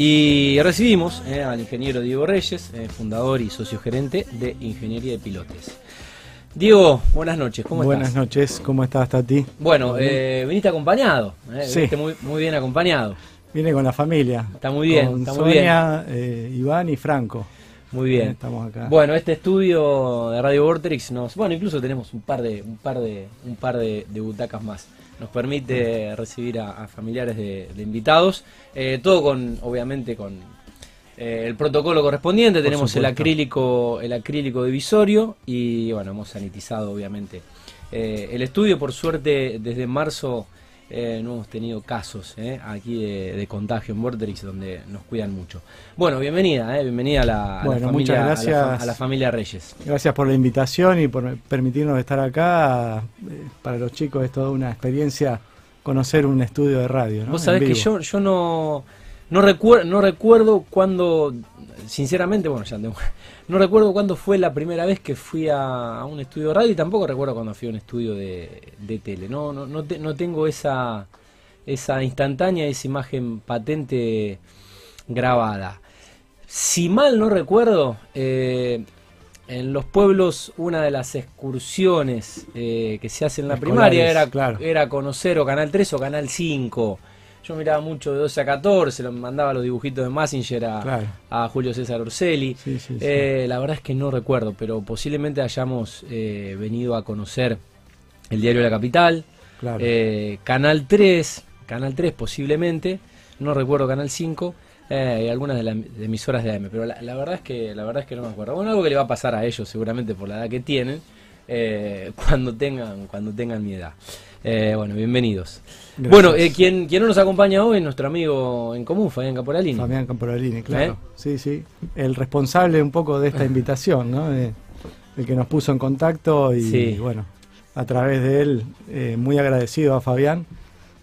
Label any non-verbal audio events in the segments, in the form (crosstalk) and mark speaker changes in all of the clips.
Speaker 1: Y recibimos eh, al ingeniero Diego Reyes, eh, fundador y socio gerente de Ingeniería de Pilotes. Diego, buenas noches, ¿cómo
Speaker 2: Buenas
Speaker 1: estás?
Speaker 2: noches, ¿cómo estás, Tati?
Speaker 1: Bueno, eh, viniste acompañado, eh,
Speaker 2: Sí.
Speaker 1: viniste muy, muy bien acompañado.
Speaker 2: Vine con la familia.
Speaker 1: Está muy bien,
Speaker 2: con
Speaker 1: está muy
Speaker 2: Sonia, Iván y Franco.
Speaker 1: Muy bien.
Speaker 2: Estamos acá.
Speaker 1: Bueno, este estudio de Radio Vortex nos, bueno, incluso tenemos un par de, un par de, un par de, de butacas más. Nos permite recibir a, a familiares de, de invitados, eh, todo con, obviamente, con eh, el protocolo correspondiente. Tenemos el acrílico, el acrílico divisorio y bueno, hemos sanitizado, obviamente, eh, el estudio. Por suerte, desde marzo eh, no hemos tenido casos eh, aquí de, de contagio en Vortex donde nos cuidan mucho. Bueno, bienvenida, eh, bienvenida a la, a la
Speaker 2: Bueno,
Speaker 1: familia, a la
Speaker 2: gracias.
Speaker 1: a la familia Reyes.
Speaker 2: Gracias por la invitación y por permitirnos estar acá. Eh, para los chicos es toda una experiencia conocer un estudio de radio. ¿no?
Speaker 1: Vos sabés que yo, yo no, no, recuer- no recuerdo cuándo, sinceramente, bueno, ya tengo- no recuerdo cuándo fue la primera vez que fui a, a un estudio de radio y tampoco recuerdo cuando fui a un estudio de, de tele. No, no, no, te- no tengo esa, esa instantánea, esa imagen patente grabada. Si mal no recuerdo, eh, en los pueblos una de las excursiones eh, que se hacen en la
Speaker 2: Escolares,
Speaker 1: primaria era,
Speaker 2: claro.
Speaker 1: era conocer o Canal 3 o Canal 5. Yo miraba mucho de 12 a 14, lo mandaba los dibujitos de Massinger a,
Speaker 2: Claro.
Speaker 1: a Julio César Orselli.
Speaker 2: Sí, sí, sí.
Speaker 1: Eh, la verdad es que no recuerdo, pero posiblemente hayamos eh, venido a conocer el diario La Capital,
Speaker 2: Claro.
Speaker 1: eh, Canal 3, Canal 3 posiblemente, no recuerdo Canal 5, eh, y algunas de las de emisoras de AM, pero la, la verdad es que la verdad es que no me acuerdo. Bueno, algo que le va a pasar a ellos seguramente por la edad que tienen, eh, (laughs) cuando tengan cuando tengan mi edad. Eh, bueno, bienvenidos.
Speaker 2: Gracias.
Speaker 1: Bueno, eh, quien, quien no nos acompaña hoy es nuestro amigo en común, Fabián Caporalini.
Speaker 2: Fabián Camporalini, claro.
Speaker 1: ¿Eh?
Speaker 2: Sí, sí. El responsable un poco de esta (laughs) invitación, ¿no? El que nos puso en contacto y
Speaker 1: Sí.
Speaker 2: bueno, a través de él, eh, muy agradecido a Fabián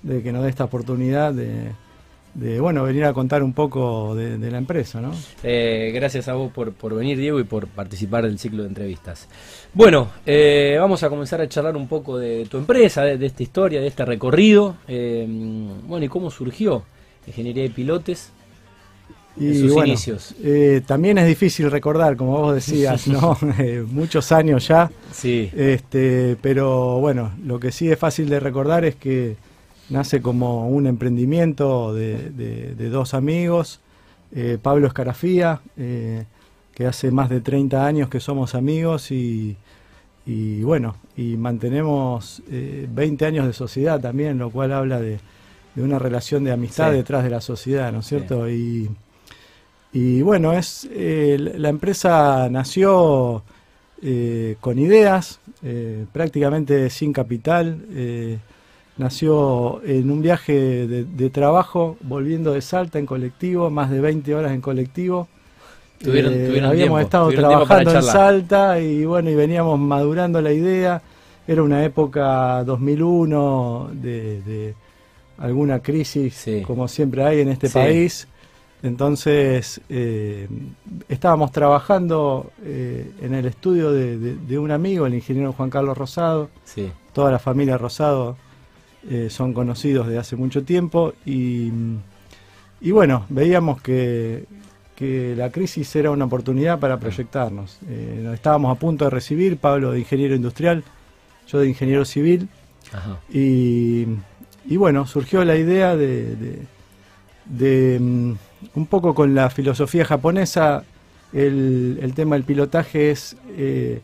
Speaker 2: de que nos dé esta oportunidad de, de, bueno, venir a contar un poco de, de la empresa, ¿no?
Speaker 1: Eh, gracias a vos por, por venir, Diego, y por participar del ciclo de entrevistas. Bueno, eh, vamos a comenzar a charlar un poco de tu empresa, de, de esta historia, de este recorrido. eh, bueno, y cómo surgió Ingeniería de Pilotes en sus
Speaker 2: bueno,
Speaker 1: inicios.
Speaker 2: también es difícil recordar, como vos decías, ¿no? (laughs) Muchos años ya.
Speaker 1: Sí,
Speaker 2: Este, pero bueno, lo que sí es fácil de recordar es que nace como un emprendimiento de, de- de dos amigos, eh, Pablo Escarafía, eh, que hace más de 30 años que somos amigos y, y bueno, y mantenemos eh, 20 años de sociedad también, lo cual habla de, de una relación de amistad
Speaker 1: Sí.
Speaker 2: detrás de la sociedad, ¿no es cierto? Y, y bueno, es eh, la empresa nació con ideas, prácticamente sin capital. Nació en un viaje de, de trabajo, volviendo de Salta en colectivo, más de 20 horas en colectivo.
Speaker 1: Tuvieron-
Speaker 2: Eh,
Speaker 1: tuvieron
Speaker 2: habíamos
Speaker 1: tiempo,
Speaker 2: estado
Speaker 1: tuvieron
Speaker 2: trabajando en. Salta y bueno, y veníamos madurando la idea. Era una época 2001 de, de alguna crisis,
Speaker 1: Sí.
Speaker 2: como siempre hay en este
Speaker 1: Sí.
Speaker 2: país. Entonces, eh, estábamos trabajando eh, en el estudio de, de- de un amigo, el ingeniero Juan Carlos Rosado.
Speaker 1: sí.
Speaker 2: Toda la familia Rosado eh, son conocidos de hace mucho tiempo. Y, y bueno, veíamos que, que la crisis era una oportunidad para proyectarnos. Eh, estábamos a punto de recibir, Pablo de ingeniero industrial, yo de ingeniero civil.
Speaker 1: Ajá.
Speaker 2: Y, y bueno, surgió la idea de, de- de, mm, un poco con la filosofía japonesa, el, el tema del pilotaje es, eh,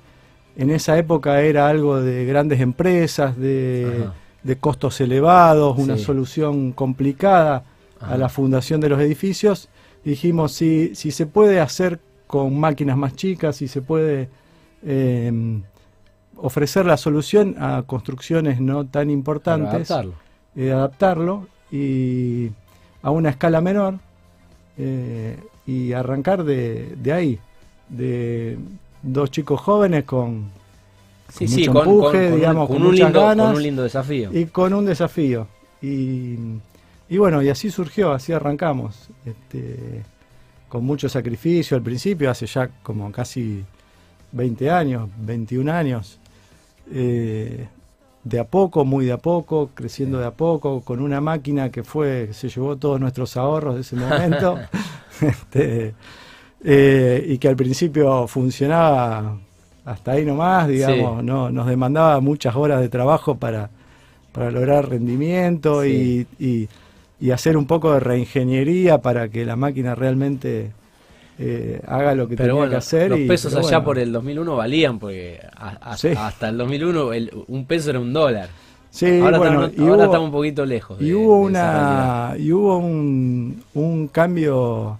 Speaker 2: en esa época era algo de grandes empresas, de,
Speaker 1: Ajá.
Speaker 2: De costos elevados, una
Speaker 1: Sí.
Speaker 2: solución complicada
Speaker 1: Ajá.
Speaker 2: a la fundación de los edificios. Dijimos, si, si se puede hacer con máquinas más chicas, si se puede... eh, ofrecer la solución a construcciones no tan importantes,
Speaker 1: adaptarlo.
Speaker 2: eh, adaptarlo y a una escala menor eh, y arrancar de, de ahí, de dos chicos jóvenes con,
Speaker 1: Sí,
Speaker 2: con
Speaker 1: sí,
Speaker 2: mucho
Speaker 1: con, con-
Speaker 2: empuje,
Speaker 1: con un-
Speaker 2: digamos,
Speaker 1: con
Speaker 2: con
Speaker 1: un
Speaker 2: muchas
Speaker 1: lindo,
Speaker 2: ganas.
Speaker 1: con un lindo desafío.
Speaker 2: y con un desafío. Y, y bueno, y así surgió, así arrancamos, este, con mucho sacrificio al principio, hace ya como casi 20 años, 21 años, eh, de a poco, muy de a poco, creciendo de a poco, con una máquina que fue, que se llevó todos nuestros ahorros de ese momento. (laughs) (laughs) Este, eh, y que al principio funcionaba hasta ahí nomás, digamos, no, nos demandaba muchas horas de trabajo para, para lograr rendimiento y, y, hacer un poco de reingeniería para que la máquina realmente eh, haga lo que tenía que hacer.
Speaker 1: Los pesos allá por el 2001 valían, porque hasta el 2001 un peso era un dólar.
Speaker 2: Sí,
Speaker 1: ahora,
Speaker 2: bueno,
Speaker 1: ahora estamos un poquito lejos.
Speaker 2: y hubo, una, y hubo un, un cambio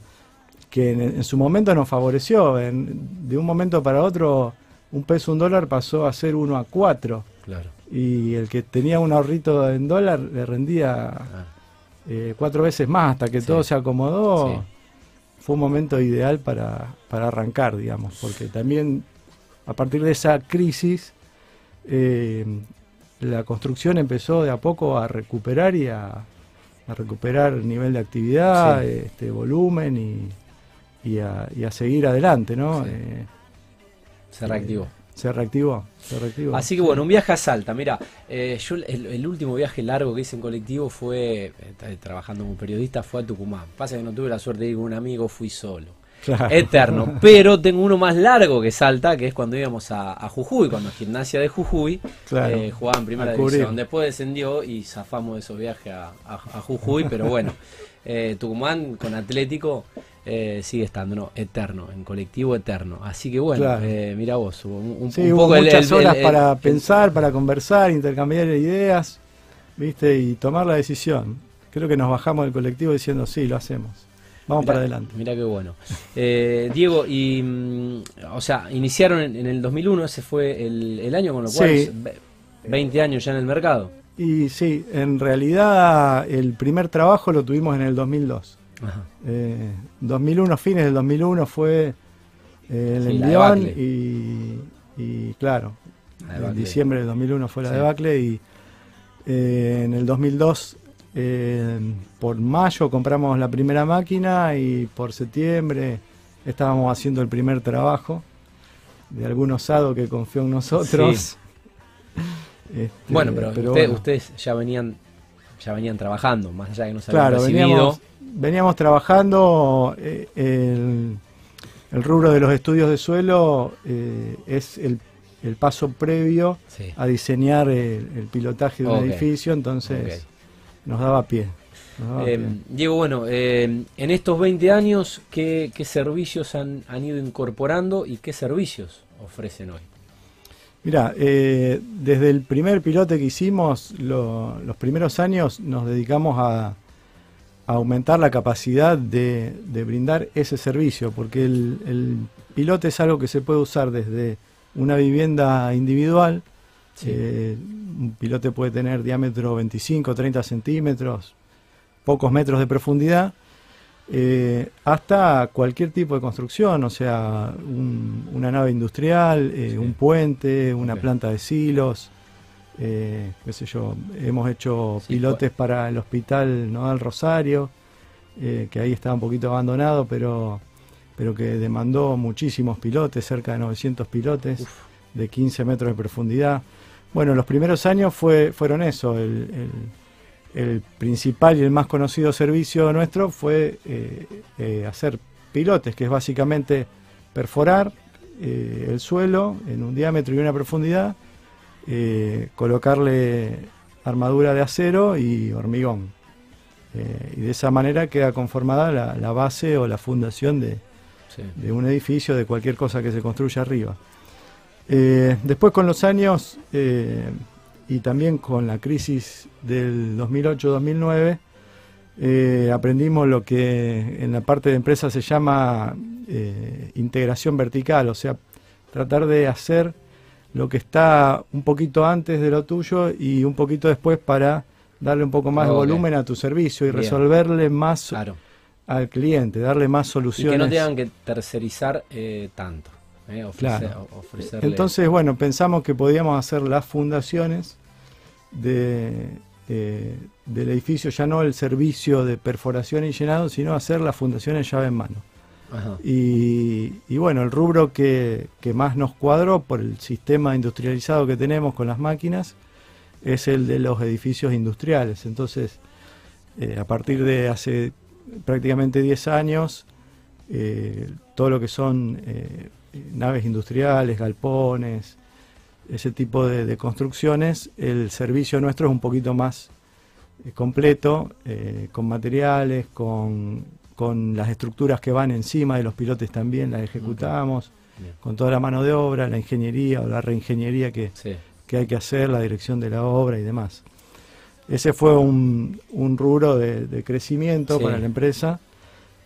Speaker 2: que en, su momento nos favoreció. de un momento para otro, un peso, un dólar pasó a ser uno a cuatro.
Speaker 1: Claro.
Speaker 2: Y el que tenía un ahorrito en dólar le rendía ah. eh, cuatro veces más hasta que todo se acomodó. Fue un momento ideal para, para, arrancar, digamos, porque también a partir de esa crisis eh, la construcción empezó de a poco a recuperar y a, a recuperar nivel de actividad, este volumen y, y a, seguir adelante, ¿no? Eh,
Speaker 1: se reactivó.
Speaker 2: Se reactivó, se reactivó.
Speaker 1: Así que bueno, un viaje a Salta. Mira, eh, yo el, último viaje largo que hice en colectivo fue, eh, trabajando como periodista, fue a Tucumán. Pasa que no tuve la suerte de ir con un amigo, fui solo. Eterno. (laughs) Pero tengo uno más largo que Salta, que es cuando íbamos a, Jujuy, cuando Gimnasia de Jujuy jugaba en primera división. Después descendió y zafamos de esos viajes a, Jujuy, pero bueno, (laughs) Tucumán con Atlético eh, sigue estando, no, eterno, en colectivo eterno. Así que bueno, eh, mira vos,
Speaker 2: un, un, poco muchas horas para pensar, para conversar, intercambiar ideas, ¿viste? Y tomar la decisión. Creo que nos bajamos del colectivo diciendo, sí, lo hacemos. Vamos para adelante.
Speaker 1: Mira qué bueno. Eh, Diego, y, mm, o sea, iniciaron en, el 2001, ese fue el, año con lo cual 20 años ya en el mercado.
Speaker 2: Y sí, en realidad el primer trabajo lo tuvimos en el 2002. 2001, eh, fines del 2001 fue eh, el envión y, claro, en diciembre del 2001 fue la debacle y eh, en el 2002 por mayo compramos la primera máquina y por septiembre estábamos haciendo el primer trabajo de algún osado que confió en nosotros. (laughs)
Speaker 1: Este, bueno, pero, ustedes ya venían ya venían trabajando, más allá de que no se habían recibido
Speaker 2: veníamos trabajando eh, el, rubro de los estudios de suelo eh, es el, paso previo a diseñar el, pilotaje de un edificio, entonces nos daba pie.
Speaker 1: Eh, Diego, bueno, en estos 20 años, ¿qué, servicios han, ido incorporando y qué servicios ofrecen hoy?
Speaker 2: Mira, desde el primer pilote que hicimos, los primeros años nos dedicamos a, aumentar la capacidad de, brindar ese servicio, porque el, pilote es algo que se puede usar desde una vivienda individual, eh, un pilote puede tener diámetro 25, 30 centímetros, pocos metros de profundidad, eh, hasta cualquier tipo de construcción, o sea, una nave industrial, eh, un puente, una planta de silos, eh, qué sé yo, hemos hecho pilotes para el hospital Nodal Rosario, que ahí estaba un poquito abandonado, pero, pero que demandó muchísimos pilotes, cerca de 900 pilotes, de 15 metros de profundidad. Bueno, los primeros años fue, fueron eso, el, principal y el más conocido servicio nuestro fue eh, hacer pilotes, que es básicamente perforar el suelo en un diámetro y una profundidad, eh, colocarle armadura de acero y hormigón. Eh, y de esa manera queda conformada la, base o la fundación de, un edificio, de cualquier cosa que se construya arriba. Eh, después con los años y también con la crisis del 2008-2009, aprendimos lo que en la parte de empresa se llama integración vertical, o sea, tratar de hacer lo que está un poquito antes de lo tuyo y un poquito después para darle un poco más de volumen a tu servicio y resolverle más al cliente, darle más soluciones. Y
Speaker 1: que no tengan que tercerizar eh, tanto. Eh,
Speaker 2: Entonces, bueno, pensamos que podíamos hacer las fundaciones de, eh, del edificio, ya no el servicio de perforación y llenado, sino hacer las fundaciones llave en mano. Y, bueno, el rubro que, más nos cuadró por el sistema industrializado que tenemos con las máquinas es el de los edificios industriales. Entonces, eh, a partir de hace prácticamente 10 años, todo lo que son naves industriales, galpones, ese tipo de, construcciones, el servicio nuestro es un poquito más completo, con materiales, con, con, las estructuras que van encima de los pilotes también, las ejecutamos con toda la mano de obra, la ingeniería o la reingeniería que, que hay que hacer, la dirección de la obra y demás. Ese fue un, un rubro de, crecimiento para la empresa.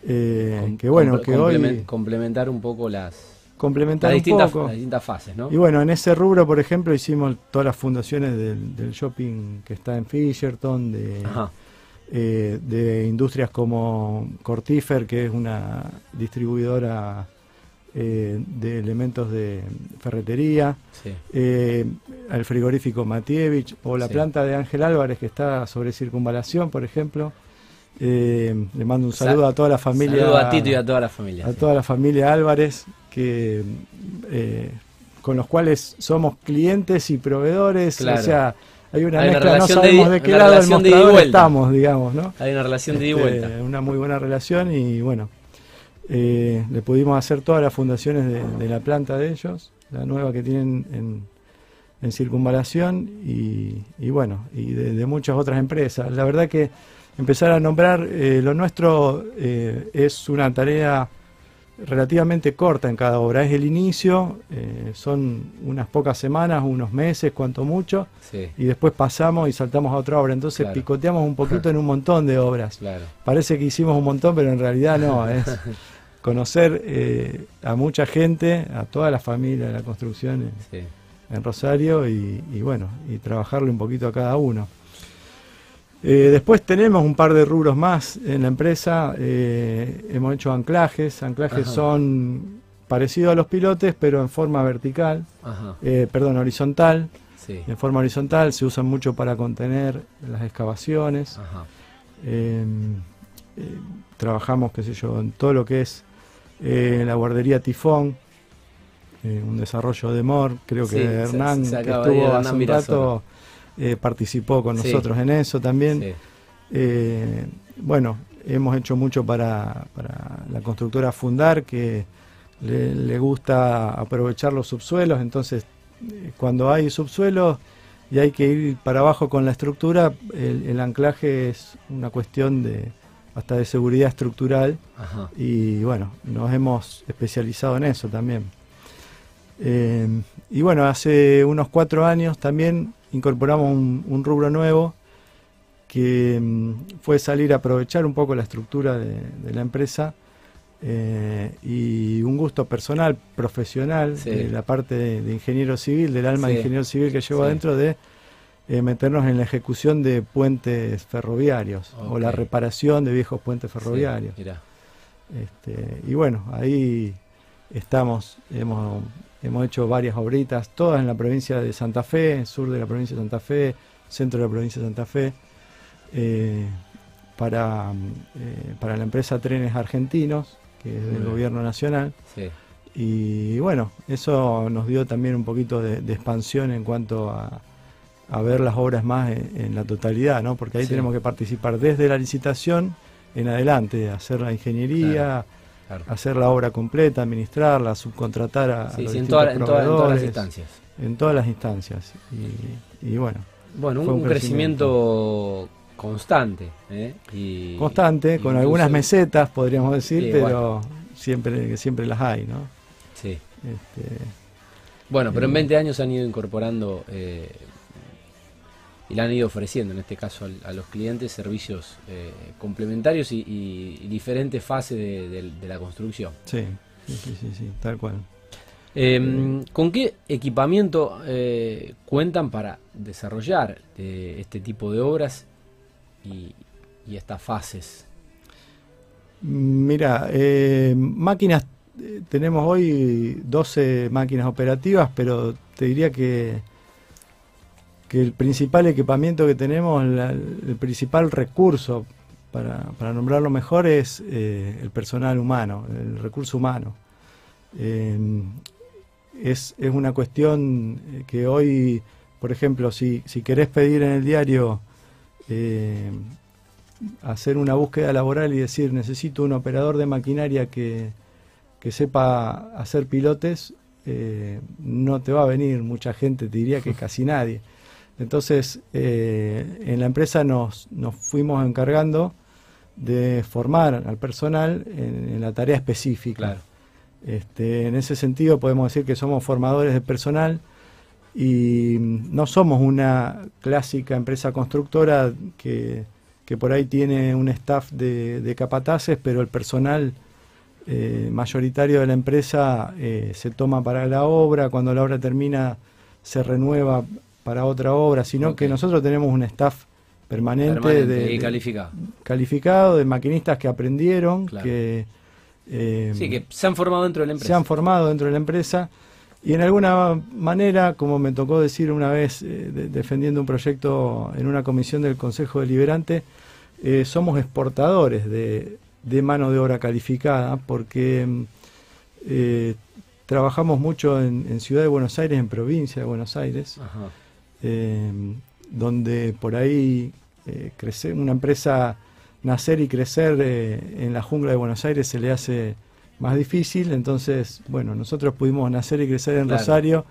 Speaker 2: Eh, que bueno, que hoy...
Speaker 1: Complementar un poco las,
Speaker 2: complementar distintas,
Speaker 1: Las distintas fases, ¿no?
Speaker 2: Y bueno, en ese rubro, por ejemplo, hicimos todas las fundaciones del, shopping que está en Fisherton, de, eh, de industrias como Cortifer, que es una distribuidora eh, de elementos de ferretería, eh, al frigorífico Matievich o la planta de Ángel Álvarez que está sobre circunvalación, por ejemplo. Eh, le mando un saludo a toda la familia.
Speaker 1: Saludo a Tito y a toda la familia.
Speaker 2: A toda la familia Álvarez, que con los cuales somos clientes y proveedores. O sea, hay una mezcla, no sabemos de, qué lado del mostrador estamos, digamos, ¿no?
Speaker 1: Hay una relación de ida y
Speaker 2: este,
Speaker 1: vuelta.
Speaker 2: Una muy buena relación y bueno, eh, le pudimos hacer todas las fundaciones de, la planta de ellos, la nueva que tienen en, circunvalación y, bueno, y de, muchas otras empresas. La verdad que empezar a nombrar eh, lo nuestro eh, es una tarea relativamente corta en cada obra. Es el inicio, son unas pocas semanas, unos meses, cuanto mucho, y después pasamos y saltamos a otra obra. Entonces picoteamos un poquito en un montón de obras. Parece que hicimos un montón, pero en realidad no. (laughs) Es, conocer eh, a mucha gente, a toda la familia de la construcción en, Rosario y, bueno, y trabajarle un poquito a cada uno. Eh, después tenemos un par de rubros más en la empresa, eh, hemos hecho anclajes, anclajes son parecidos a los pilotes pero en forma vertical, perdón, horizontal. En forma horizontal se usan mucho para contener las excavaciones. trabajamos, qué sé yo, en todo lo que es eh, la guardería Tifón, eh, un desarrollo de MOR, creo que Hernán, que estuvo hace un rato, eh, participó con nosotros en eso también. bueno, hemos hecho mucho para, la constructora Fundar, que le, gusta aprovechar los subsuelos, entonces cuando hay subsuelos y hay que ir para abajo con la estructura, el anclaje es una cuestión de hasta de seguridad estructural. Y bueno, nos hemos especializado en eso también. Eh, y bueno, hace unos cuatro años también incorporamos un, rubro nuevo que mm, fue salir a aprovechar un poco la estructura de, la empresa eh, y un gusto personal, profesional, de la parte de, ingeniero civil, del alma de ingeniero civil que llevo adentro de eh, meternos en la ejecución de puentes ferroviarios o la reparación de viejos puentes ferroviarios. este, y bueno, ahí estamos, hemos, hemos hecho varias obritas, todas en la provincia de Santa Fe, sur de la provincia de Santa Fe, centro de la provincia de Santa Fe, eh, para, eh, para la empresa Trenes Argentinos, que es del gobierno nacional. Y bueno, eso nos dio también un poquito de expansión en cuanto a a ver las obras más en, la totalidad, ¿no? Porque ahí tenemos que participar desde la licitación en adelante, hacer la ingeniería, hacer la obra completa, administrarla, subcontratar a,
Speaker 1: sí, en, todas las instancias.
Speaker 2: En todas las instancias. Y, bueno.
Speaker 1: Bueno, un, crecimiento, constante. ¿eh?
Speaker 2: constante, con algunas mesetas, podríamos decir, pero siempre, siempre las hay, ¿no?
Speaker 1: Sí. Este, bueno, pero en 20 eh, años han ido incorporando eh, y le han ido ofreciendo, en este caso a, los clientes, servicios eh, complementarios y, diferentes fases de, la construcción.
Speaker 2: Sí, sí, sí, sí, tal cual.
Speaker 1: Em, ¿Con qué equipamiento eh, cuentan para desarrollar eh, este tipo de obras y, estas fases?
Speaker 2: Mira, máquinas, tenemos hoy 12 máquinas operativas, pero te diría que el principal equipamiento que tenemos, el principal recurso, para, para nombrarlo mejor, es eh, el personal humano, el recurso humano. Eh, es, es, una cuestión que hoy, por ejemplo, si, si querés pedir en el diario eh, hacer una búsqueda laboral y decir necesito un operador de maquinaria que, que sepa hacer pilotes, eh, no te va a venir mucha gente, te diría que casi nadie. Entonces, eh, en la empresa nos, nos, fuimos encargando de formar al personal en, la tarea específica. Este, en ese sentido podemos decir que somos formadores de personal y no somos una clásica empresa constructora que, por ahí tiene un staff de, capataces, pero el personal eh, mayoritario de la empresa eh, se toma para la obra, cuando la obra termina se renueva para otra obra, sino que nosotros tenemos un staff permanente, de,
Speaker 1: y calificado.
Speaker 2: calificado, de maquinistas que aprendieron, que...
Speaker 1: Eh, sí, que se han formado dentro de la empresa.
Speaker 2: Se han formado dentro de la empresa. Y en alguna manera, como me tocó decir una vez eh, defendiendo un proyecto en una comisión del Consejo Deliberante, eh, somos exportadores de, mano de obra calificada porque trabajamos mucho en, Ciudad de Buenos Aires, en provincia de Buenos Aires, donde por ahí crecer, una empresa nacer y crecer en la jungla de Buenos Aires se le hace más difícil, entonces, bueno, nosotros pudimos nacer y crecer en Rosario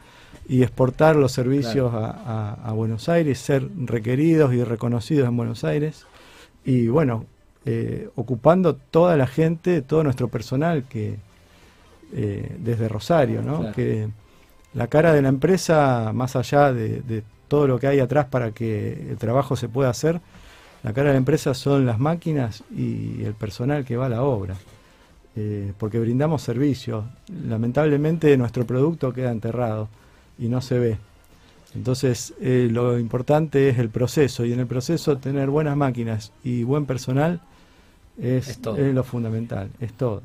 Speaker 2: y exportar los servicios a, Buenos Aires, ser requeridos y reconocidos en Buenos Aires, y bueno, eh, ocupando toda la gente, todo nuestro personal que eh, desde Rosario, ¿no? Que la cara de la empresa, más allá de, de todo lo que hay atrás para que el trabajo se pueda hacer, la cara de la empresa son las máquinas y el personal que va a la obra. Eh, porque brindamos servicios. Lamentablemente nuestro producto queda enterrado y no se ve. Entonces eh, lo importante es el proceso y en el proceso tener buenas máquinas y buen personal es, lo fundamental, es todo.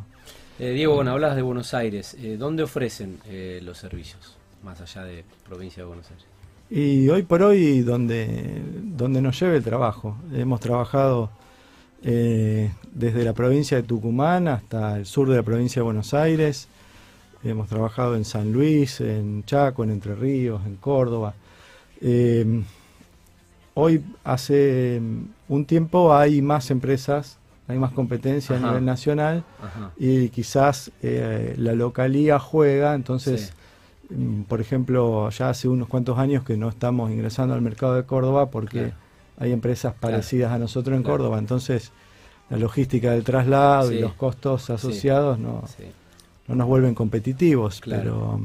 Speaker 1: Eh, Diego, bueno, hablas de Buenos Aires. ¿Dónde ofrecen los servicios más allá de provincia de Buenos Aires?
Speaker 2: Y hoy por hoy donde, donde nos lleve el trabajo. Hemos trabajado eh, desde la provincia de Tucumán hasta el sur de la provincia de Buenos Aires. Hemos trabajado en San Luis, en Chaco, en Entre Ríos, en Córdoba. Eh, hoy, hace un tiempo, hay más empresas, hay más competencia a nivel nacional y quizás eh, la localía juega, entonces... por ejemplo, ya hace unos cuantos años que no estamos ingresando al mercado de Córdoba porque hay empresas parecidas a nosotros en Córdoba, entonces la logística del traslado y los costos asociados no, no nos vuelven competitivos, pero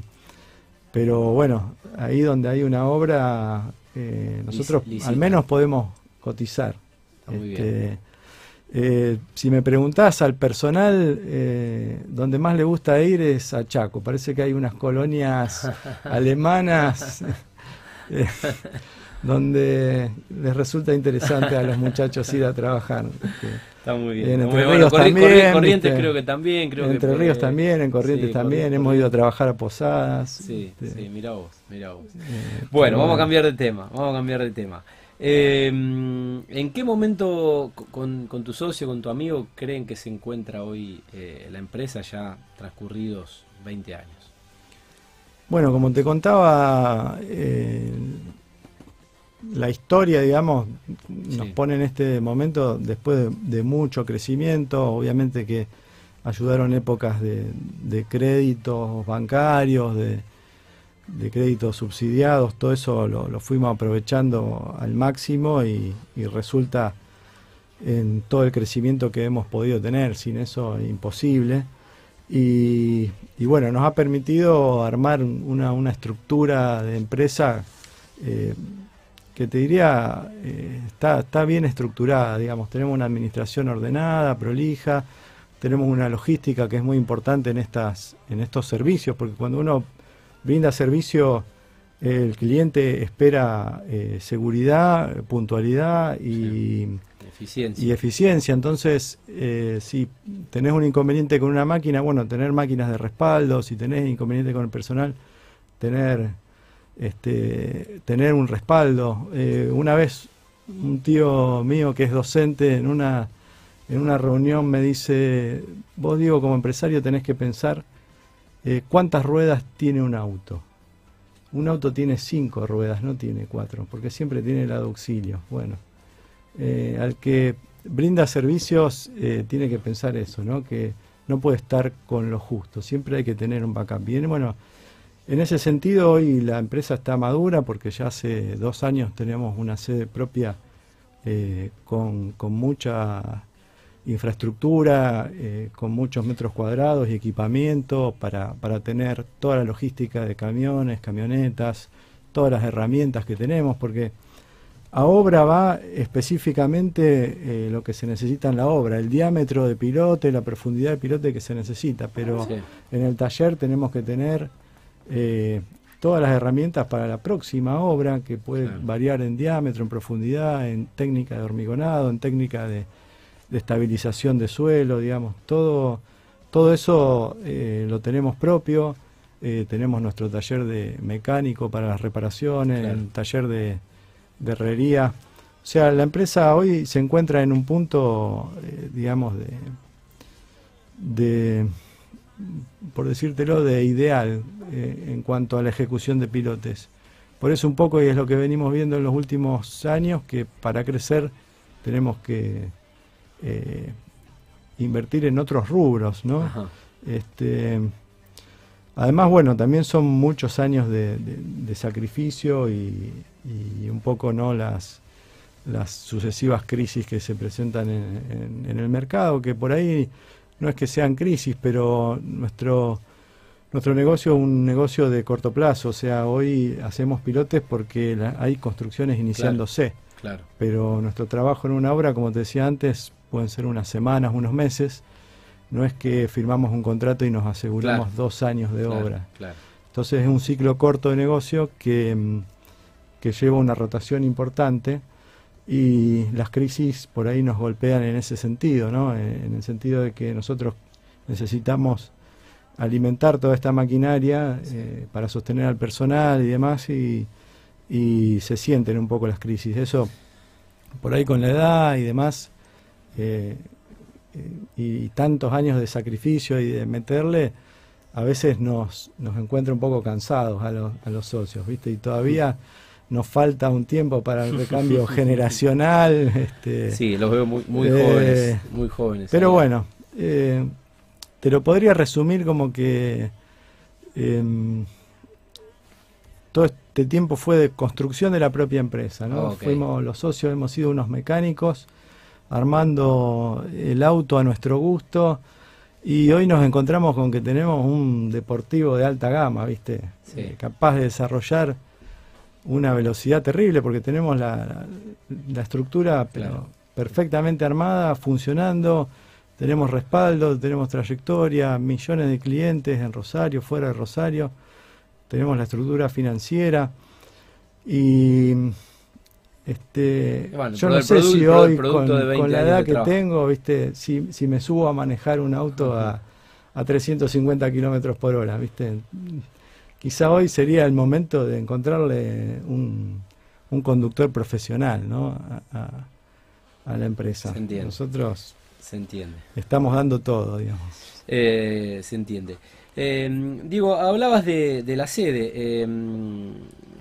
Speaker 2: pero bueno, ahí donde hay una obra, eh, nosotros al menos podemos cotizar. Este, eh, si me preguntás al personal, eh, donde más le gusta ir es a Chaco. Parece que hay unas colonias (laughs) alemanas donde les resulta interesante a los muchachos ir a trabajar.
Speaker 1: Está muy bien. En Entre Ríos también. Corrientes creo que también. Creo
Speaker 2: Entre Ríos también, en Corrientes también. Hemos ido a trabajar a Posadas.
Speaker 1: Sí, sí, mira vos. Eh, bueno, vamos a cambiar de tema, vamos a cambiar de tema. Eh, ¿En qué momento con, tu socio, con tu amigo, creen que se encuentra hoy eh, la empresa ya transcurridos 20 años?
Speaker 2: Bueno, como te contaba, la historia, digamos, nos pone en este momento después de, mucho crecimiento, obviamente que ayudaron épocas de, créditos bancarios, de, créditos subsidiados, todo eso lo, fuimos aprovechando al máximo y, resulta en todo el crecimiento que hemos podido tener, sin eso imposible. Y, bueno, nos ha permitido armar una, una estructura de empresa eh, que te diría eh, está, está bien estructurada, digamos, tenemos una administración ordenada, prolija, tenemos una logística que es muy importante en estas, en estos servicios, porque cuando uno brinda servicio, el cliente espera eh, seguridad, puntualidad y,
Speaker 1: eficiencia.
Speaker 2: y eficiencia. Entonces, eh, si tenés un inconveniente con una máquina, bueno, tener máquinas de respaldo, si tenés inconveniente con el personal, tener este, tener un respaldo. Eh, una vez un tío mío que es docente en una, en una reunión me dice, vos digo como empresario tenés que pensar eh, cuántas ruedas tiene un auto. Un auto tiene cinco ruedas, no tiene cuatro, porque siempre tiene el auxilio. Bueno, eh, al que brinda servicios, eh, tiene que pensar eso, ¿no? Que no puede estar con lo justo, siempre hay que tener un backup. Bien, bueno, en ese sentido hoy la empresa está madura porque ya hace dos años tenemos una sede propia con, con, mucha infraestructura, eh, con muchos metros cuadrados y equipamiento para, para tener toda la logística de camiones, camionetas, todas las herramientas que tenemos, porque a obra va específicamente eh, lo que se necesita en la obra, el diámetro de pilote, la profundidad de pilote que se necesita, pero en el taller tenemos que tener eh, todas las herramientas para la próxima obra, que puede variar en diámetro, en profundidad, en técnica de hormigonado, en técnica de, estabilización de suelo, digamos, todo, todo eso eh, lo tenemos propio, tenemos nuestro taller de mecánico para las reparaciones, el taller de de herrería. O sea, la empresa hoy se encuentra en un punto, eh, digamos, de, de, por decírtelo, de ideal eh, en cuanto a la ejecución de pilotes. Por eso un poco, y es lo que venimos viendo en los últimos años, que para crecer tenemos que eh, invertir en otros rubros, ¿no? Este, además, bueno, también son muchos años de sacrificio y y un poco no las, las sucesivas crisis que se presentan en, en, el mercado, que por ahí no es que sean crisis, pero nuestro, nuestro negocio es un negocio de corto plazo, o sea, hoy hacemos pilotes porque hay construcciones iniciándose, claro, pero nuestro trabajo en una obra, como te decía antes, pueden ser unas semanas, unos meses, no es que firmamos un contrato y nos aseguramos dos años de obra. Entonces es un ciclo corto de negocio que mm, que lleva una rotación importante y las crisis por ahí nos golpean en ese sentido, ¿no? Eh, en el sentido de que nosotros necesitamos alimentar toda esta maquinaria eh, para sostener al personal y demás y, se sienten un poco las crisis. Eso por ahí con la edad y demás eh, y, tantos años de sacrificio y de meterle, a veces nos, nos encuentra un poco cansados a los, a los socios, ¿viste? Y todavía nos falta un tiempo para el recambio generacional. (laughs) Este,
Speaker 1: sí, los veo muy, muy eh, jóvenes, muy jóvenes.
Speaker 2: Pero bueno, eh, te lo podría resumir como que em, todo este tiempo fue de construcción de la propia empresa, ¿no? Fuimos los socios, hemos sido unos mecánicos armando el auto a nuestro gusto. Y hoy nos encontramos con que tenemos un deportivo de alta gama, ¿viste? Eh, capaz de desarrollar una velocidad terrible porque tenemos la, la, estructura perfectamente armada, funcionando, tenemos respaldo, tenemos trayectoria, millones de clientes en Rosario, fuera de Rosario, tenemos la estructura financiera. Y este yo no sé si hoy con, la edad que tengo, viste, si, si me subo a manejar un auto a, a 350 kilómetros por hora, viste, quizá hoy sería el momento de encontrarle un, conductor profesional ¿no? a, la empresa. Nosotros
Speaker 1: se entiende.
Speaker 2: estamos dando todo, digamos.
Speaker 1: Eh, se entiende. Eh, digo, hablabas de, la sede. Eh,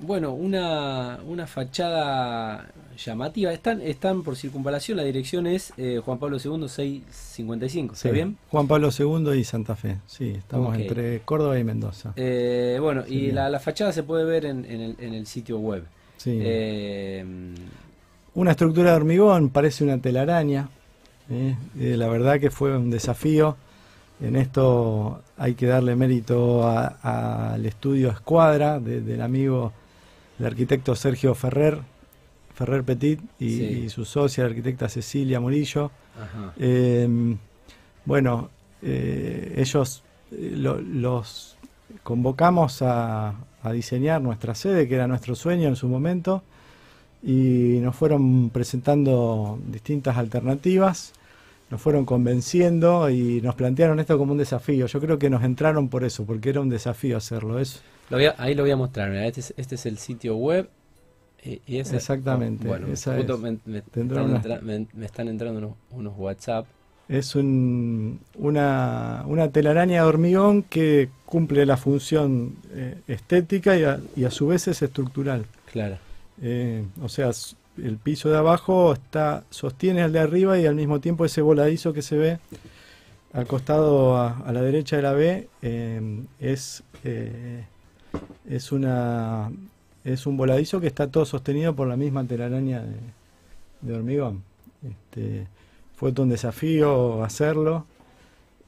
Speaker 1: bueno, una, una fachada llamativa. Están, están por circunvalación, la dirección es eh, Juan Pablo II 655, ¿está bien?
Speaker 2: Juan Pablo II y Santa Fe, sí, estamos entre Córdoba y Mendoza.
Speaker 1: Eh, bueno, y la, fachada se puede ver en, el, en el, sitio web.
Speaker 2: Sí. Eh, una estructura de hormigón, parece una telaraña. la verdad que fue un desafío. En esto hay que darle mérito al estudio Escuadra del amigo, el arquitecto Sergio Ferrer, Ferrer Petit y, su socia, la arquitecta Cecilia Murillo. Em, bueno, eh, ellos eh, los convocamos a, diseñar nuestra sede, que era nuestro sueño en su momento, y nos fueron presentando distintas alternativas, nos fueron convenciendo y nos plantearon esto como un desafío. Yo creo que nos entraron por eso, porque era un desafío hacerlo. Es,
Speaker 1: ahí lo voy a mostrar, este este es el sitio web y
Speaker 2: Exactamente.
Speaker 1: bueno, me, están entrando unos, WhatsApp.
Speaker 2: Es un, una, una, telaraña de hormigón que cumple la función eh, estética y a, su vez es estructural.
Speaker 1: Claro.
Speaker 2: Eh, o sea, el piso de abajo está sostiene al de arriba y al mismo tiempo ese voladizo que se ve al costado a, la derecha de la B eh, es eh, es una es un voladizo que está todo sostenido por la misma telaraña de, hormigón. Este, fue todo un desafío hacerlo.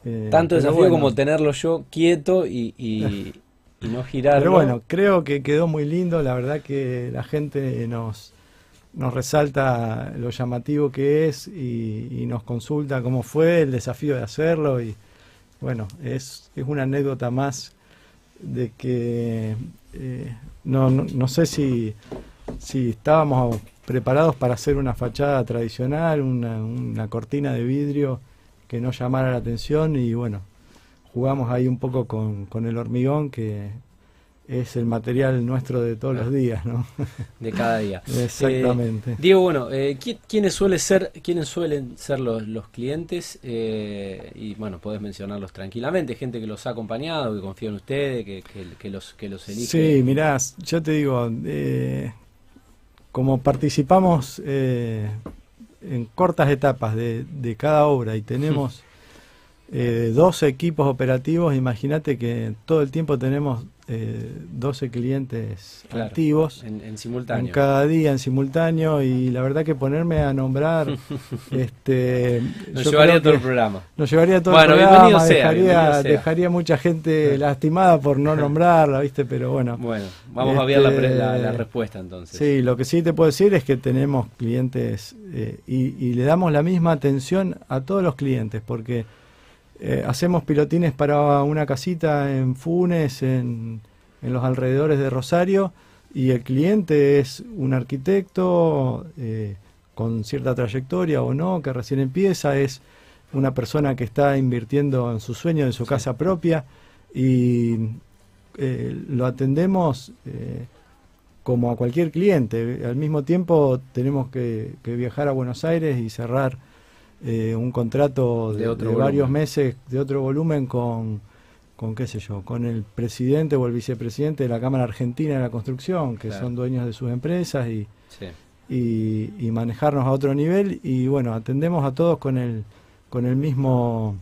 Speaker 1: Eh, Tanto desafío como tenerlo yo quieto y, y, no girarlo.
Speaker 2: Pero bueno, creo que quedó muy lindo. La verdad que la gente nos, nos resalta lo llamativo que es y, nos consulta cómo fue el desafío de hacerlo. Y bueno, es, es una anécdota más de que eh, no, no, sé si, si estábamos preparados para hacer una fachada tradicional, una, una cortina de vidrio que no llamara la atención y bueno, jugamos ahí un poco con, con el hormigón que, es el material nuestro de todos los días, ¿no? (laughs)
Speaker 1: De cada día. (laughs)
Speaker 2: Exactamente.
Speaker 1: Eh, Diego, bueno, eh, ¿quiénes, suele ser, ¿quiénes suelen ser los, los clientes? Eh, y bueno, podés mencionarlos tranquilamente, gente que los ha acompañado, que confía en ustedes, que, que, los, que los elige.
Speaker 2: Sí, mirá, yo te digo, eh, como participamos en cortas etapas de, de, cada obra y tenemos... (laughs) dos equipos operativos, imagínate que todo el tiempo tenemos eh, 12 clientes activos
Speaker 1: en, simultáneo.
Speaker 2: cada día en simultáneo y la verdad que ponerme a nombrar (laughs) este
Speaker 1: nos llevaría todo el programa.
Speaker 2: nos llevaría todo el programa dejaría, dejaría mucha gente lastimada por no (laughs) nombrarla viste pero bueno.
Speaker 1: Bueno vamos a ver la, la, respuesta entonces.
Speaker 2: Sí lo que sí te puedo decir es que tenemos clientes eh, y, y le damos la misma atención a todos los clientes porque eh, hacemos pilotines para una casita en Funes, en, los alrededores de Rosario, y el cliente es un arquitecto eh, con cierta trayectoria o no, que recién empieza, es una persona que está invirtiendo en su sueño, en su casa propia, y eh, lo atendemos como a cualquier cliente. Al mismo tiempo tenemos que viajar a Buenos Aires y cerrar eh, un contrato de, varios meses de otro volumen con, con, qué sé yo, con el presidente o el vicepresidente de la Cámara Argentina de la Construcción, que son dueños de sus empresas y, y, manejarnos a otro nivel. Y bueno, atendemos a todos con el, con el mismo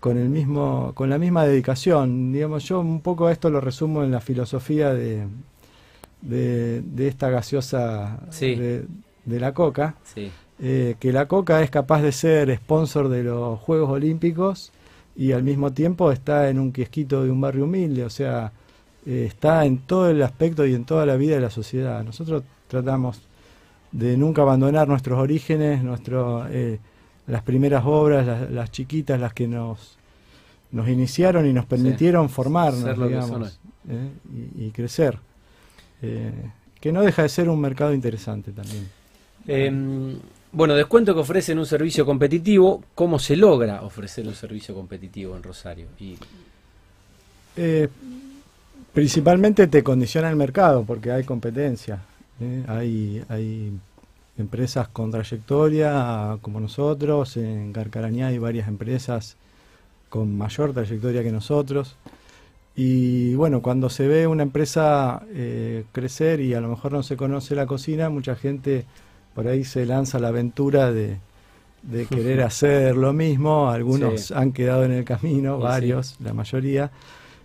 Speaker 2: con el mismo con la misma dedicación. Digamos yo un poco esto lo resumo en la filosofía de de, esta gaseosa de, de, la coca. Sí. Eh, que la Coca es capaz de ser sponsor de los Juegos Olímpicos y al mismo tiempo está en un kiosquito de un barrio humilde, o sea, eh, está en todo el aspecto y en toda la vida de la sociedad. Nosotros tratamos de nunca abandonar nuestros orígenes, nuestro, eh, las primeras obras, las, chiquitas, las que nos, nos iniciaron y nos permitieron formarnos, digamos, y, y, crecer. que no deja de ser un mercado interesante también.
Speaker 1: Bueno, descuento que ofrecen un servicio competitivo. ¿Cómo se logra ofrecer un servicio competitivo en Rosario? Y...
Speaker 2: Eh, principalmente te condiciona el mercado porque hay competencia. ¿eh? Hay, hay empresas con trayectoria como nosotros. En Carcarañá hay varias empresas con mayor trayectoria que nosotros. Y bueno, cuando se ve una empresa eh, crecer y a lo mejor no se conoce la cocina, mucha gente por ahí se lanza la aventura de, (laughs) querer hacer lo mismo, algunos han quedado en el camino, varios, la mayoría,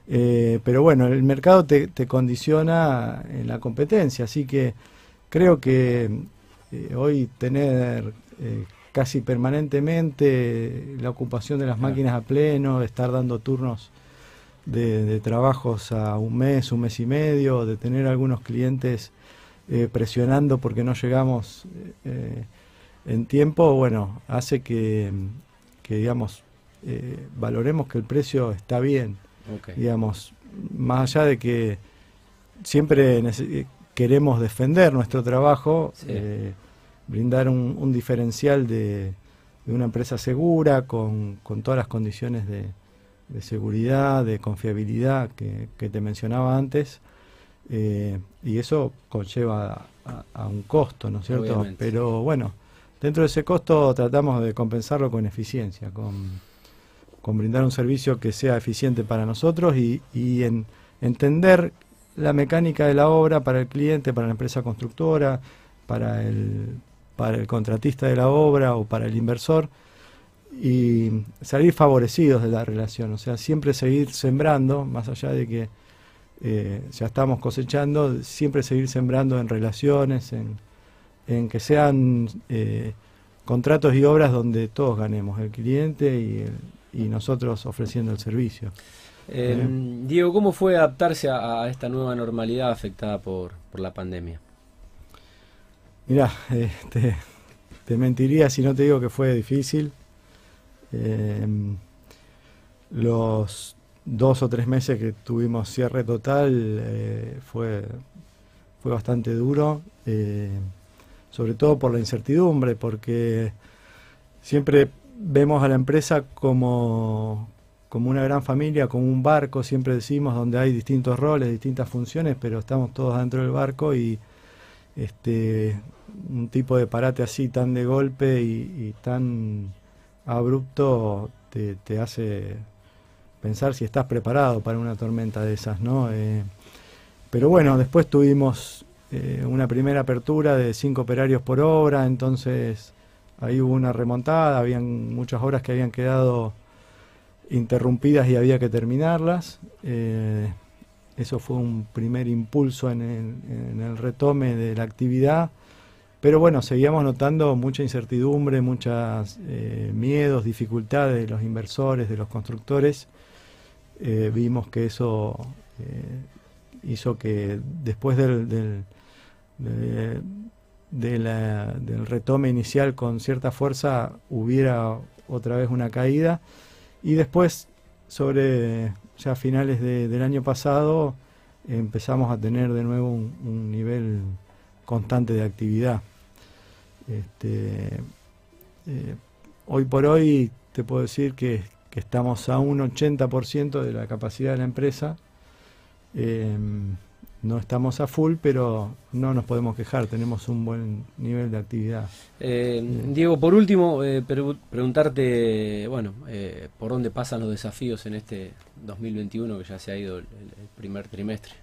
Speaker 2: eh, pero bueno, el mercado te, condiciona en la competencia, así que creo que eh, hoy tener eh, casi permanentemente la ocupación de las máquinas a pleno, estar dando turnos de, de, trabajos a un mes, un mes y medio, de tener algunos clientes eh, presionando porque no llegamos eh, en tiempo, bueno, hace que, digamos, eh, valoremos que el precio está bien. Digamos, más allá de que siempre queremos defender nuestro trabajo, brindar un, diferencial de, una empresa segura, con, con todas las condiciones de, seguridad, de confiabilidad que, que te mencionaba antes. Eh, y eso conlleva a, un costo, ¿no es cierto? Pero bueno, dentro de ese costo tratamos de compensarlo con eficiencia, con, con brindar un servicio que sea eficiente para nosotros y, y en entender la mecánica de la obra para el cliente, para la empresa constructora, para el, para el contratista de la obra o para el inversor y salir favorecidos de la relación, o sea, siempre seguir sembrando, más allá de que eh, ya estamos cosechando, siempre seguir sembrando en relaciones, en, en que sean eh, contratos y obras donde todos ganemos, el cliente y, y nosotros ofreciendo el servicio.
Speaker 1: Eh, Diego, ¿cómo fue adaptarse a, esta nueva normalidad afectada por, por la pandemia?
Speaker 2: Mira, este, te mentiría si no te digo que fue difícil. Em, los dos o tres meses que tuvimos cierre total eh, fue, fue bastante duro, eh, sobre todo por la incertidumbre, porque siempre vemos a la empresa como, como una gran familia, como un barco, siempre decimos, donde hay distintos roles, distintas funciones, pero estamos todos dentro del barco y este un tipo de parate así tan de golpe y tan abrupto te, hace pensar si estás preparado para una tormenta de esas, ¿no? Eh, pero bueno, después tuvimos eh, una primera apertura de cinco operarios por obra, entonces ahí hubo una remontada, habían muchas obras que habían quedado interrumpidas y había que terminarlas. Eh, eso fue un primer impulso en el retome de la actividad pero bueno, seguíamos notando mucha incertidumbre, muchos miedos, dificultades de los inversores, de los constructores. Eh, vimos que eso eh, hizo que después del, del, del retome inicial con cierta fuerza hubiera otra vez una caída y después sobre ya finales del año pasado empezamos a tener de nuevo un nivel constante de actividad. Este, eh, hoy por hoy te puedo decir que, estamos a un 80% de la capacidad de la empresa. Em, no estamos a full, pero no nos podemos quejar, tenemos un buen nivel de actividad.
Speaker 1: Eh, Diego, por último, eh, preguntarte, bueno, por dónde pasan los desafíos en este 2021 que ya se ha ido el primer trimestre.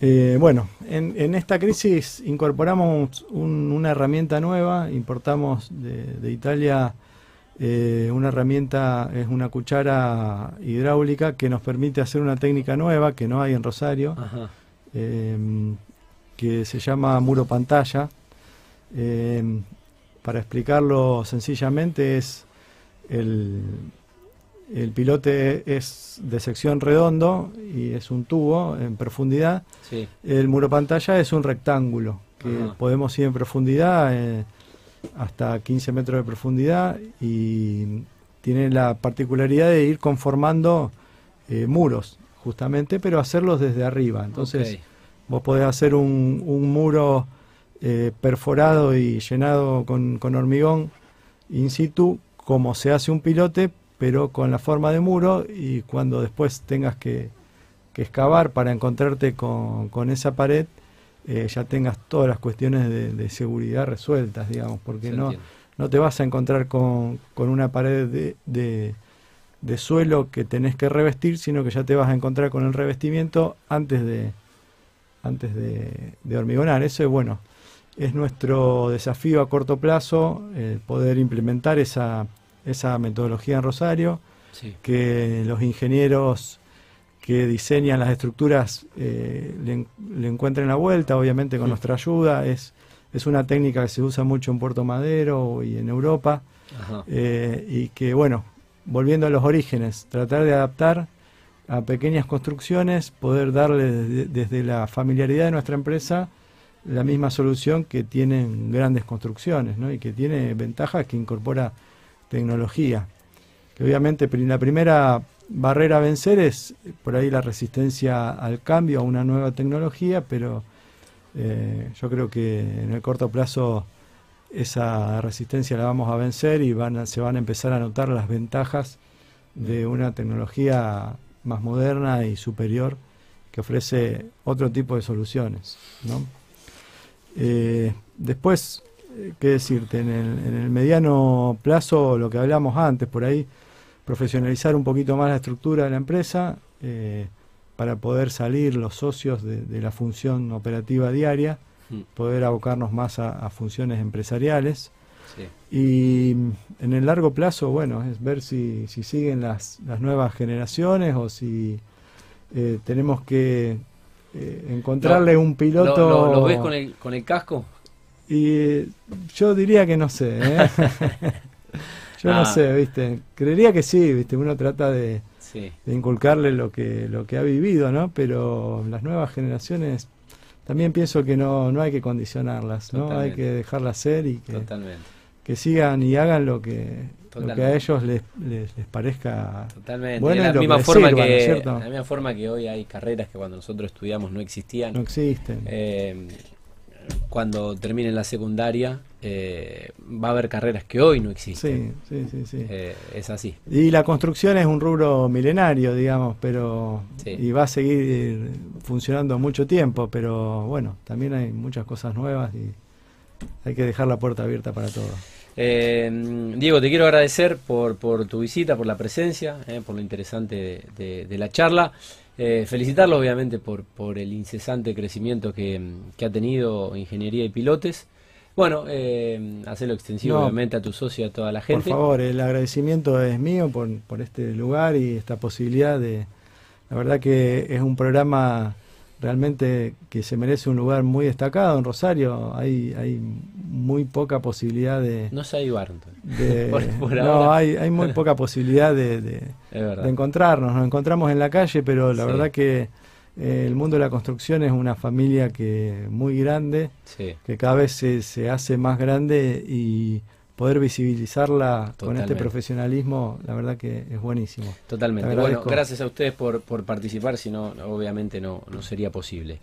Speaker 2: Eh, bueno, en, esta crisis incorporamos una herramienta nueva, importamos de, Italia eh, una herramienta, es una cuchara hidráulica que nos permite hacer una técnica nueva que no hay en Rosario, em, que se llama muro pantalla. Em, para explicarlo sencillamente es el, el pilote es de sección redondo y es un tubo en profundidad. El muro pantalla es un rectángulo que podemos ir en profundidad eh, hasta 15 metros de profundidad y tiene la particularidad de ir conformando eh, muros justamente, pero hacerlos desde arriba. Entonces vos podés hacer un, muro eh, perforado y llenado con, con hormigón in situ como se hace un pilote, pero con la forma de muro y cuando después tengas que, excavar para encontrarte con, esa pared, eh, ya tengas todas las cuestiones de, seguridad resueltas, digamos, porque no, no te vas a encontrar con, una pared de, suelo que tenés que revestir, sino que ya te vas a encontrar con el revestimiento antes de, antes de, hormigonar. Eso es bueno. Es nuestro desafío a corto plazo, poder implementar esa, esa metodología en Rosario, que los ingenieros que diseñan las estructuras eh, le, encuentren la vuelta, obviamente con nuestra ayuda. Es, es una técnica que se usa mucho en Puerto Madero y en Europa. Eh, y que, bueno, volviendo a los orígenes, tratar de adaptar a pequeñas construcciones, poder darle desde, la familiaridad de nuestra empresa la misma solución que tienen grandes construcciones, ¿no? Y que tiene ventajas que incorpora tecnología. Que obviamente la primera barrera a vencer es por ahí la resistencia al cambio, a una nueva tecnología, pero eh, yo creo que en el corto plazo esa resistencia la vamos a vencer y van se van a empezar a notar las ventajas de una tecnología más moderna y superior que ofrece otro tipo de soluciones. Eh, después, qué decirte, en el, mediano plazo, lo que hablamos antes, por ahí, profesionalizar un poquito más la estructura de la empresa eh, para poder salir los socios de, la función operativa diaria mm. poder abocarnos más a, funciones empresariales. Y en el largo plazo, bueno, es ver si, si siguen las, las nuevas generaciones o si eh, tenemos que eh, encontrarle un piloto.
Speaker 1: ¿Lo, ves con el, con el casco?
Speaker 2: Y yo diría que no sé. ¿eh? (laughs) yo no ah. sé, ¿viste? Creería que sí, ¿viste? Uno trata de, de inculcarle lo que, lo que ha vivido, ¿no? Pero las nuevas generaciones también pienso que no, no hay que condicionarlas, ¿no? Hay que dejarlas ser y que, que sigan y hagan lo que, lo que a ellos les, les, parezca
Speaker 1: Totalmente. bueno. De la, misma forma que, la misma forma que hoy hay carreras que cuando nosotros estudiamos no existían.
Speaker 2: No existen.
Speaker 1: Eh, cuando termine la secundaria, eh, va a haber carreras que hoy no existen.
Speaker 2: Sí, sí, sí. sí.
Speaker 1: Eh, es así.
Speaker 2: Y la construcción es un rubro milenario, digamos, pero. Y va a seguir funcionando mucho tiempo, pero bueno, también hay muchas cosas nuevas y hay que dejar la puerta abierta para todo.
Speaker 1: Eh, Diego, te quiero agradecer por, por tu visita, por la presencia, por lo interesante de la charla. Eh, felicitarlo obviamente por, por el incesante crecimiento que, ha tenido Ingeniería y Pilotes. Bueno, eh, hacerlo extensivo obviamente a tu socio y a toda la gente.
Speaker 2: Por favor, el agradecimiento es mío por, por este lugar y esta posibilidad de... La verdad que es un programa realmente que se merece un lugar muy destacado en Rosario. Hay, hay muy poca posibilidad de...
Speaker 1: No se entonces. (laughs)
Speaker 2: no, hay, hay muy poca posibilidad de, (laughs) de, encontrarnos. Nos encontramos en la calle, pero la verdad que eh, el mundo de la construcción es una familia que muy grande, que cada vez se, se hace más grande y poder visibilizarla con este profesionalismo, la verdad que es buenísimo.
Speaker 1: Totalmente. Bueno, gracias a ustedes por, por participar, si no, obviamente no, no sería posible.